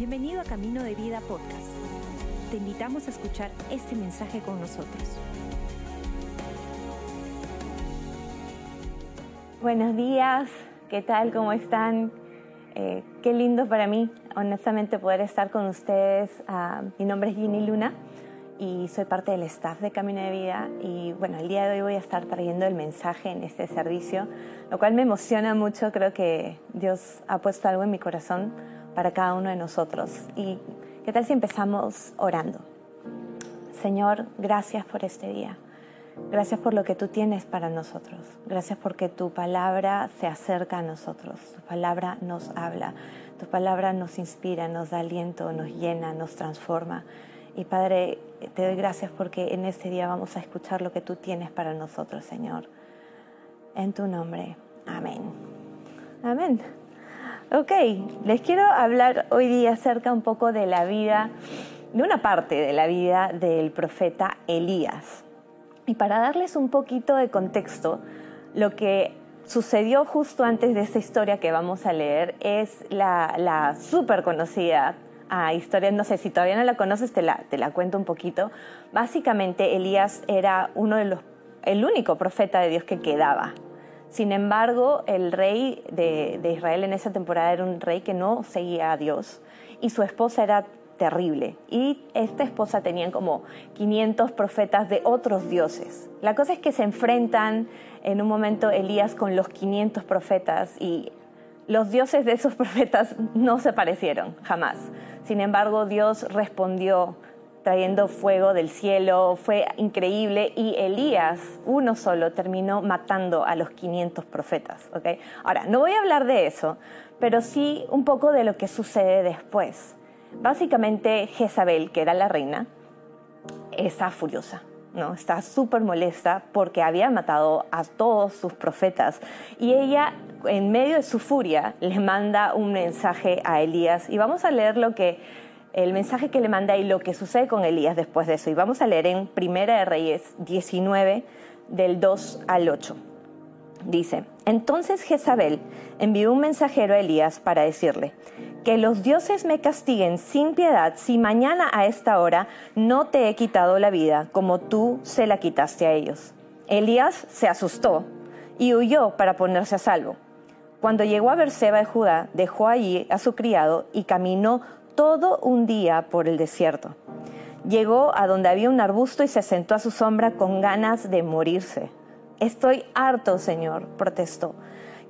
Bienvenido a Camino de Vida Podcast. Te invitamos a escuchar este mensaje con nosotros. Buenos días, ¿qué tal? ¿Cómo están? Eh, qué lindo para mí, honestamente, poder estar con ustedes. Ah, mi nombre es Ginny Luna y soy parte del staff de Camino de Vida y bueno, el día de hoy voy a estar trayendo el mensaje en este servicio, lo cual me emociona mucho, creo que Dios ha puesto algo en mi corazón para cada uno de nosotros. ¿Y qué tal si empezamos orando? Señor, gracias por este día. Gracias por lo que tú tienes para nosotros. Gracias porque tu palabra se acerca a nosotros. Tu palabra nos habla. Tu palabra nos inspira, nos da aliento, nos llena, nos transforma. Y Padre, te doy gracias porque en este día vamos a escuchar lo que tú tienes para nosotros, Señor. En tu nombre. Amén. Amén. Ok, les quiero hablar hoy día acerca un poco de la vida, de una parte de la vida del profeta Elías. Y para darles un poquito de contexto, lo que sucedió justo antes de esta historia que vamos a leer es la, la súper conocida a historia, no sé, si todavía no la conoces, te la, te la cuento un poquito. Básicamente, Elías era uno de los, el único profeta de Dios que quedaba. Sin embargo, el rey de, Israel en esa temporada era un rey que no seguía a Dios y su esposa era terrible. Y esta esposa tenían como 500 profetas de otros dioses. La cosa es que se enfrentan en un momento Elías con los 500 profetas y los dioses de esos profetas no se parecieron jamás. Sin embargo, Dios respondió trayendo fuego del cielo, fue increíble y Elías, uno solo, terminó matando a los 500 profetas. ¿okay? Ahora, no voy a hablar de eso, pero sí un poco de lo que sucede después. Básicamente, Jezabel, que era la reina, está furiosa. ¿no? Está súper molesta porque había matado a todos sus profetas y ella en medio de su furia le manda un mensaje a Elías y vamos a leer lo que el mensaje que le manda y lo que sucede con Elías después de eso y vamos a leer en Primera de Reyes 19 del 2 al 8. Dice, entonces Jezabel envió un mensajero a Elías para decirle, que los dioses me castiguen sin piedad si mañana a esta hora no te he quitado la vida como tú se la quitaste a ellos. Elías se asustó y huyó para ponerse a salvo. Cuando llegó a Berseba de Judá, dejó allí a su criado y caminó todo un día por el desierto. Llegó a donde había un arbusto y se sentó a su sombra con ganas de morirse. Estoy harto, Señor, protestó.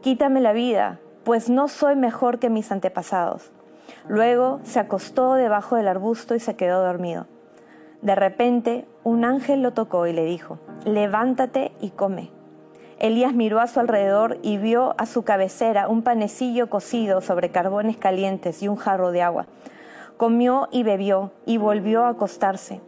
Quítame la vida, pues no soy mejor que mis antepasados. Luego se acostó debajo del arbusto y se quedó dormido. De repente, un ángel lo tocó y le dijo, levántate y come. Elías miró a su alrededor y vio a su cabecera un panecillo cocido sobre carbones calientes y un jarro de agua. Comió y bebió y volvió a acostarse.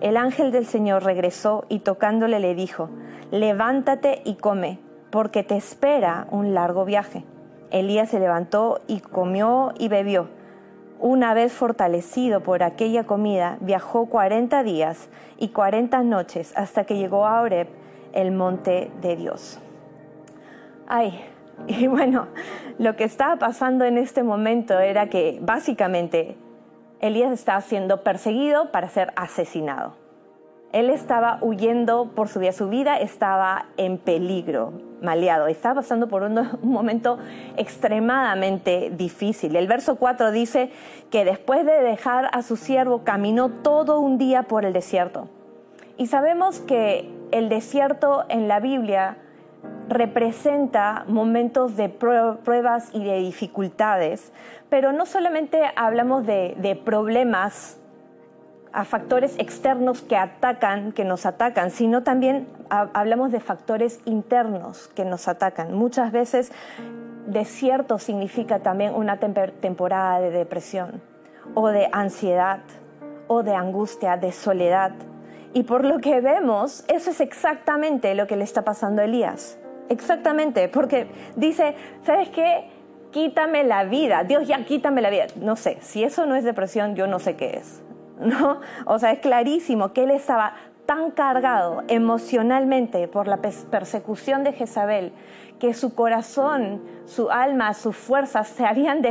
El ángel del Señor regresó y tocándole le dijo, levántate y come, porque te espera un largo viaje. Elías se levantó y comió y bebió. Una vez fortalecido por aquella comida, viajó cuarenta días y cuarenta noches hasta que llegó a Oreb, el monte de Dios. Ay, y bueno, lo que estaba pasando en este momento era que básicamente Elías estaba siendo perseguido para ser asesinado. Él estaba huyendo por su vida, su vida estaba en peligro, maleado, estaba pasando por un, momento extremadamente difícil. El verso 4 dice que después de dejar a su siervo caminó todo un día por el desierto. Y sabemos que el desierto en la Biblia representa momentos de pruebas y de dificultades, pero no solamente hablamos de, problemas a factores externos que atacan, que nos atacan, sino también hablamos de factores internos que nos atacan. Muchas veces desierto significa también una temporada de depresión o de ansiedad o de angustia, de soledad. Y por lo que vemos, eso es exactamente lo que le está pasando a Elías. Exactamente, porque dice, ¿sabes qué? Quítame la vida. Dios ya quítame la vida. No sé, si eso no es depresión, yo no sé qué es. ¿no? O sea, es clarísimo que él estaba tan cargado emocionalmente por la persecución de Jezabel que su corazón, su alma, sus fuerzas se habían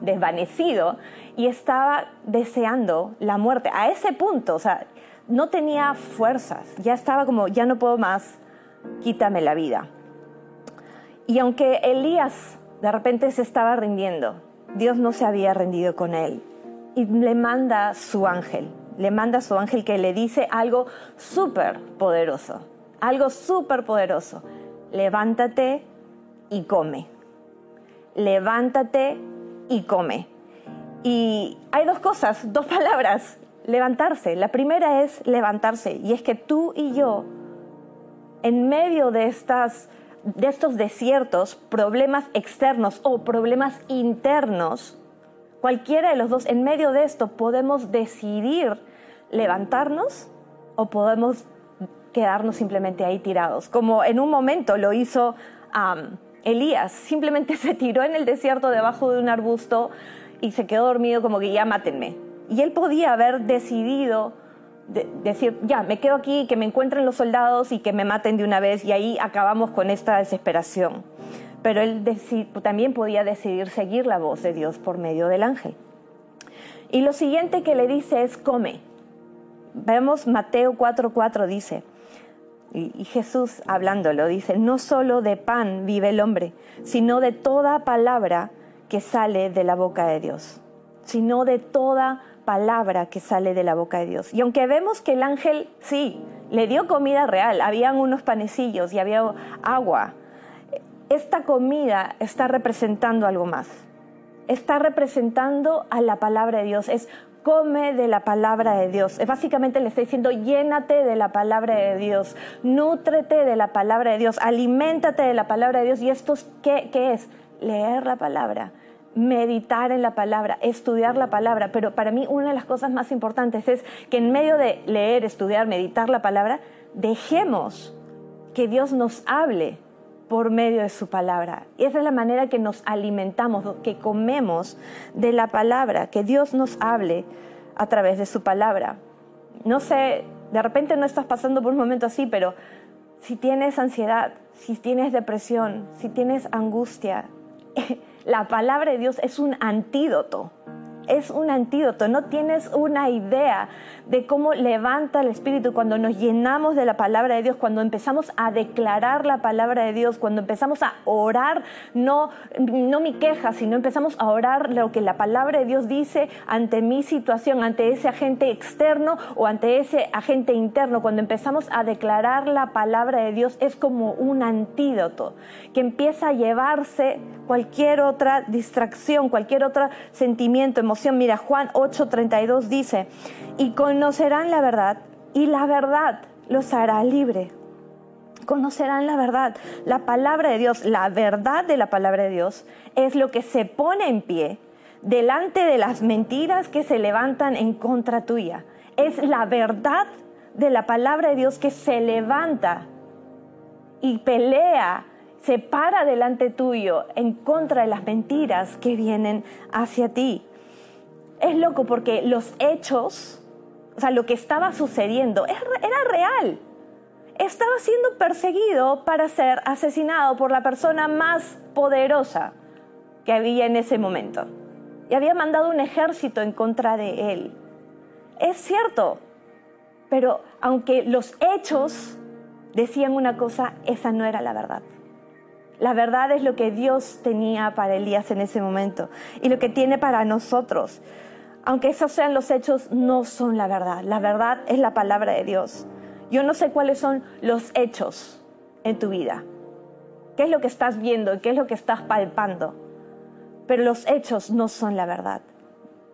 desvanecido y estaba deseando la muerte. A ese punto, o sea, no tenía fuerzas, ya estaba como, ya no puedo más, quítame la vida. Y aunque Elías de repente se estaba rindiendo, Dios no se había rendido con él y le manda su ángel, le manda su ángel que le dice algo súper poderoso, algo súper poderoso. Levántate y come. Levántate y come. Y hay dos cosas, dos palabras, levantarse. La primera es levantarse y es que tú y yo, en medio de estas de estos desiertos, problemas externos o problemas internos, cualquiera de los dos, en medio de esto podemos decidir levantarnos o podemos quedarnos simplemente ahí tirados, como en un momento lo hizo Elías, simplemente se tiró en el desierto debajo de un arbusto y se quedó dormido como que ya mátenme. Y él podía haber decidido decir, ya, me quedo aquí, que me encuentren los soldados y que me maten de una vez y ahí acabamos con esta desesperación. Pero él también podía decidir seguir la voz de Dios por medio del ángel. Y lo siguiente que le dice es, come. Vemos Mateo 4:4 dice, y, Jesús hablándolo dice, no solo de pan vive el hombre, sino de toda palabra que sale de la boca de Dios, sino de toda palabra que sale de la boca de Dios. Y aunque vemos que el ángel sí le dio comida real, habían unos panecillos y había agua, esta comida está representando algo más. Está representando a la palabra de Dios. Es come de la palabra de Dios. Básicamente le está diciendo, llénate de la palabra de Dios, nútrete de la palabra de Dios, aliméntate de la palabra de Dios. ¿Y esto qué, qué es? Leer la palabra meditar en la palabra, estudiar la palabra, pero para mí una de las cosas más importantes es que en medio de leer, estudiar, meditar la palabra, dejemos que Dios nos hable por medio de su palabra. Y esa es la manera que nos alimentamos, que comemos de la palabra, que Dios nos hable a través de su palabra. No sé, de repente no estás pasando por un momento así, pero si tienes ansiedad, si tienes depresión, si tienes angustia, la palabra de Dios es un antídoto es un antídoto. No tienes una idea de cómo levanta el espíritu cuando nos llenamos de la palabra de Dios, cuando empezamos a declarar la palabra de Dios, cuando empezamos a orar, no, no mi queja, sino empezamos a orar lo que la palabra de Dios dice ante mi situación, ante ese agente externo o ante ese agente interno. Cuando empezamos a declarar la palabra de Dios es como un antídoto que empieza a llevarse cualquier otra distracción, cualquier otro sentimiento, Mira, Juan 8:32 dice, y conocerán la verdad, y la verdad los hará libre. Conocerán la verdad. La palabra de Dios, la verdad de la palabra de Dios, es lo que se pone en pie delante de las mentiras que se levantan en contra tuya. Es la verdad de la palabra de Dios que se levanta y pelea, se para delante tuyo en contra de las mentiras que vienen hacia ti es loco porque los hechos, o sea, lo que estaba sucediendo era real. Estaba siendo perseguido para ser asesinado por la persona más poderosa que había en ese momento. Y había mandado un ejército en contra de él. Es cierto, pero aunque los hechos decían una cosa, esa no era la verdad. La verdad es lo que Dios tenía para Elías en ese momento y lo que tiene para nosotros aunque esos sean los hechos, no son la verdad. La verdad es la palabra de Dios. Yo no sé cuáles son los hechos en tu vida. ¿Qué es lo que estás viendo? ¿Qué es lo que estás palpando? Pero los hechos no son la verdad.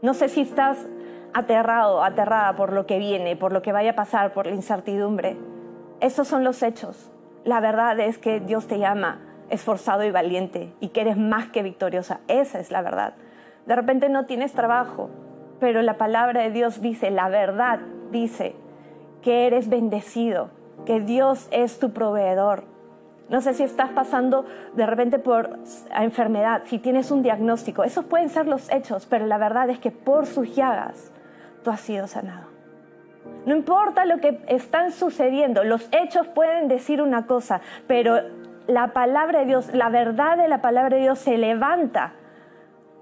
No sé si estás aterrado, aterrada por lo que viene, por lo que vaya a pasar, por la incertidumbre. Esos son los hechos. La verdad es que Dios te llama esforzado y valiente y que eres más que victoriosa. Esa es la verdad. De repente no tienes trabajo, pero la palabra de Dios dice, la verdad dice que eres bendecido, que Dios es tu proveedor. No sé si estás pasando de repente por enfermedad, si tienes un diagnóstico, esos pueden ser los hechos, pero la verdad es que por sus llagas tú has sido sanado. No importa lo que están sucediendo, los hechos pueden decir una cosa, pero la palabra de Dios, la verdad de la palabra de Dios se levanta.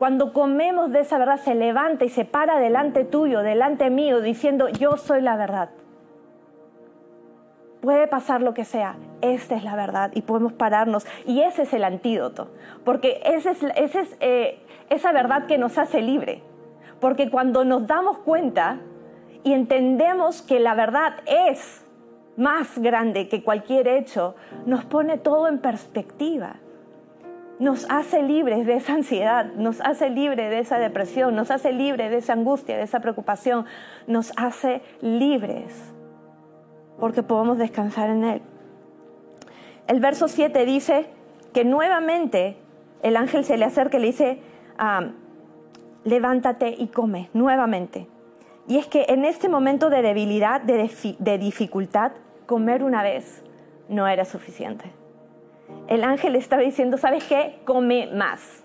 Cuando comemos de esa verdad, se levanta y se para delante tuyo, delante mío, diciendo, yo soy la verdad. Puede pasar lo que sea, esta es la verdad y podemos pararnos. Y ese es el antídoto, porque esa es, es eh, esa verdad que nos hace libre. Porque cuando nos damos cuenta y entendemos que la verdad es más grande que cualquier hecho, nos pone todo en perspectiva. Nos hace libres de esa ansiedad, nos hace libres de esa depresión, nos hace libres de esa angustia, de esa preocupación, nos hace libres porque podemos descansar en Él. El verso 7 dice que nuevamente el ángel se le acerca y le dice, ah, levántate y come, nuevamente. Y es que en este momento de debilidad, de, dificultad, comer una vez no era suficiente. El ángel estaba diciendo, ¿sabes qué? Come más.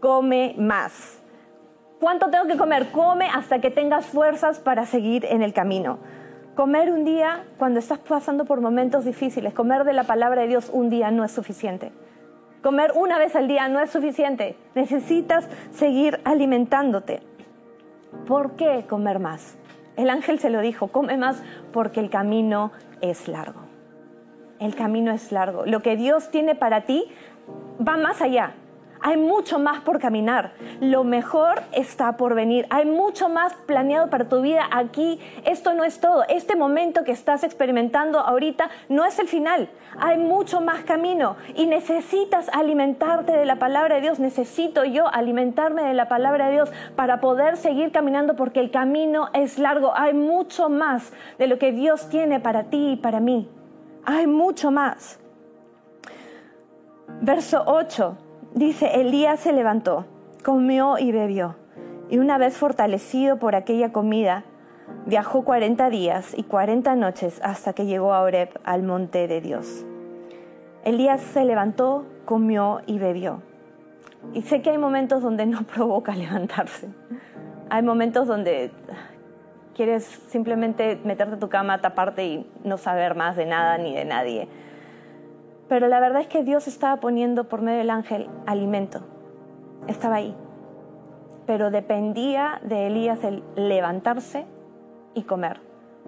Come más. ¿Cuánto tengo que comer? Come hasta que tengas fuerzas para seguir en el camino. Comer un día cuando estás pasando por momentos difíciles, comer de la palabra de Dios un día no es suficiente. Comer una vez al día no es suficiente. Necesitas seguir alimentándote. ¿Por qué comer más? El ángel se lo dijo, come más porque el camino es largo. El camino es largo. Lo que Dios tiene para ti va más allá. Hay mucho más por caminar. Lo mejor está por venir. Hay mucho más planeado para tu vida aquí. Esto no es todo. Este momento que estás experimentando ahorita no es el final. Hay mucho más camino y necesitas alimentarte de la palabra de Dios. Necesito yo alimentarme de la palabra de Dios para poder seguir caminando porque el camino es largo. Hay mucho más de lo que Dios tiene para ti y para mí. Hay mucho más. Verso 8 dice, Elías se levantó, comió y bebió, y una vez fortalecido por aquella comida, viajó cuarenta días y cuarenta noches hasta que llegó a Oreb, al monte de Dios. Elías se levantó, comió y bebió. Y sé que hay momentos donde no provoca levantarse. Hay momentos donde quieres simplemente meterte a tu cama, taparte y no saber más de nada ni de nadie. Pero la verdad es que Dios estaba poniendo por medio del ángel alimento. Estaba ahí. Pero dependía de Elías el levantarse y comer.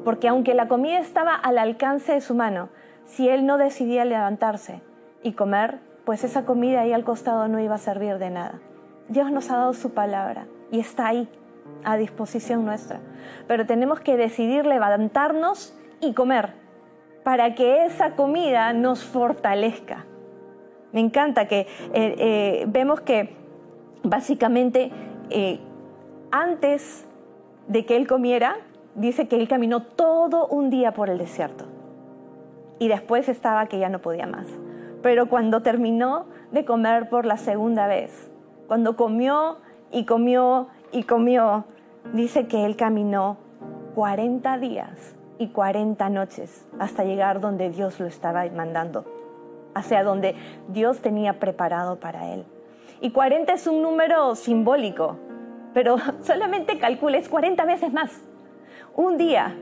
Porque aunque la comida estaba al alcance de su mano, si él no decidía levantarse y comer, pues esa comida ahí al costado no iba a servir de nada. Dios nos ha dado su palabra y está ahí, a disposición nuestra. Pero tenemos que decidir levantarnos y comer para que esa comida nos fortalezca. Me encanta que eh, eh, vemos que básicamente eh, antes de que él comiera, dice que él caminó todo un día por el desierto y después estaba que ya no podía más. Pero cuando terminó de comer por la segunda vez, cuando comió y comió y comió, dice que él caminó 40 días y 40 noches hasta llegar donde Dios lo estaba mandando, hacia donde Dios tenía preparado para él. Y 40 es un número simbólico, pero solamente calcules 40 veces más. Un día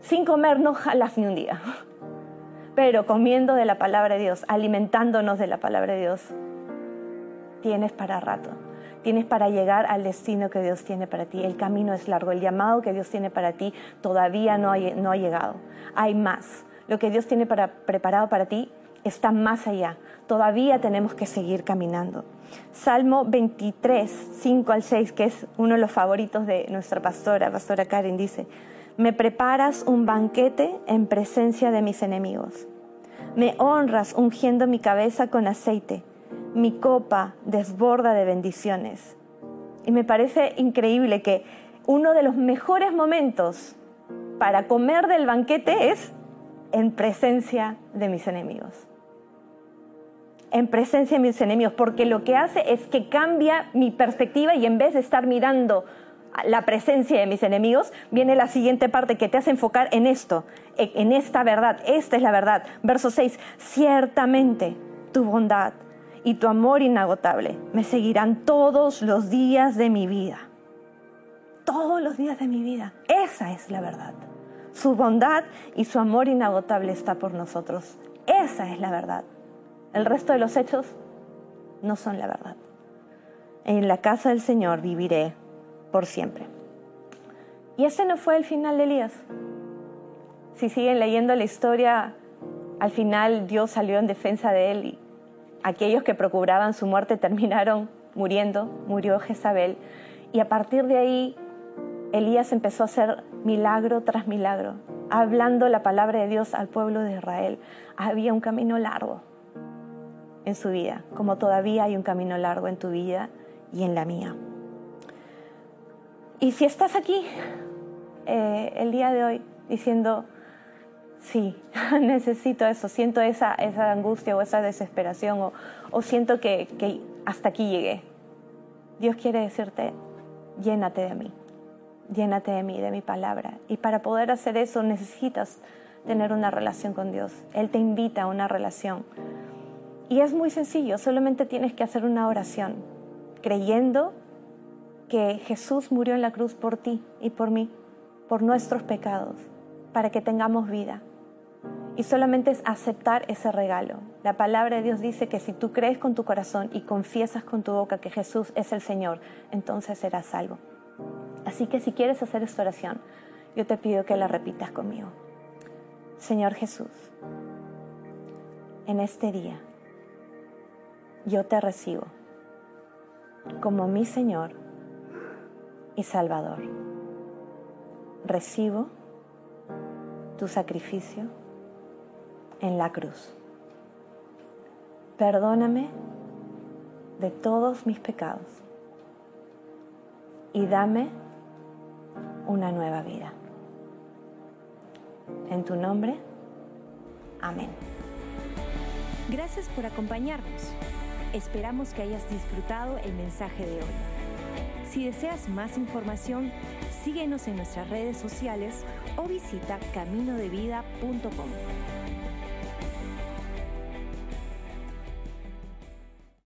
sin comer no jalas ni un día, pero comiendo de la palabra de Dios, alimentándonos de la palabra de Dios, tienes para rato tienes para llegar al destino que Dios tiene para ti. El camino es largo, el llamado que Dios tiene para ti todavía no ha, llegado. Hay más. Lo que Dios tiene para, preparado para ti está más allá. Todavía tenemos que seguir caminando. Salmo 23, 5 al 6, que es uno de los favoritos de nuestra pastora, pastora Karen, dice, me preparas un banquete en presencia de mis enemigos. Me honras ungiendo mi cabeza con aceite mi copa desborda de bendiciones. Y me parece increíble que uno de los mejores momentos para comer del banquete es en presencia de mis enemigos. En presencia de mis enemigos, porque lo que hace es que cambia mi perspectiva y en vez de estar mirando la presencia de mis enemigos, viene la siguiente parte que te hace enfocar en esto, en esta verdad. Esta es la verdad. Verso 6, ciertamente tu bondad y tu amor inagotable me seguirán todos los días de mi vida. Todos los días de mi vida. Esa es la verdad. Su bondad y su amor inagotable está por nosotros. Esa es la verdad. El resto de los hechos no son la verdad. En la casa del Señor viviré por siempre. Y ese no fue el final de Elías. Si siguen leyendo la historia, al final Dios salió en defensa de él y aquellos que procuraban su muerte terminaron muriendo, murió Jezabel. Y a partir de ahí Elías empezó a hacer milagro tras milagro, hablando la palabra de Dios al pueblo de Israel. Había un camino largo en su vida, como todavía hay un camino largo en tu vida y en la mía. Y si estás aquí eh, el día de hoy diciendo, sí, necesito eso, siento esa, esa angustia o esa desesperación o, o siento que, que hasta aquí llegué, Dios quiere decirte, llénate de mí llénate de mí, de mi palabra. Y para poder hacer eso necesitas tener una relación con Dios. Él te invita a una relación. Y es muy sencillo, solamente tienes que hacer una oración, creyendo que Jesús murió en la cruz por ti y por mí, por nuestros pecados, para que tengamos vida. Y solamente es aceptar ese regalo. La palabra de Dios dice que si tú crees con tu corazón y confiesas con tu boca que Jesús es el Señor, entonces serás salvo. Así que si quieres hacer esta oración, yo te pido que la repitas conmigo. Señor Jesús, en este día yo te recibo como mi Señor y Salvador. Recibo tu sacrificio en la cruz. Perdóname de todos mis pecados y dame una nueva vida. En tu nombre, amén. Gracias por acompañarnos. Esperamos que hayas disfrutado el mensaje de hoy. Si deseas más información, síguenos en nuestras redes sociales o visita caminodevida.com.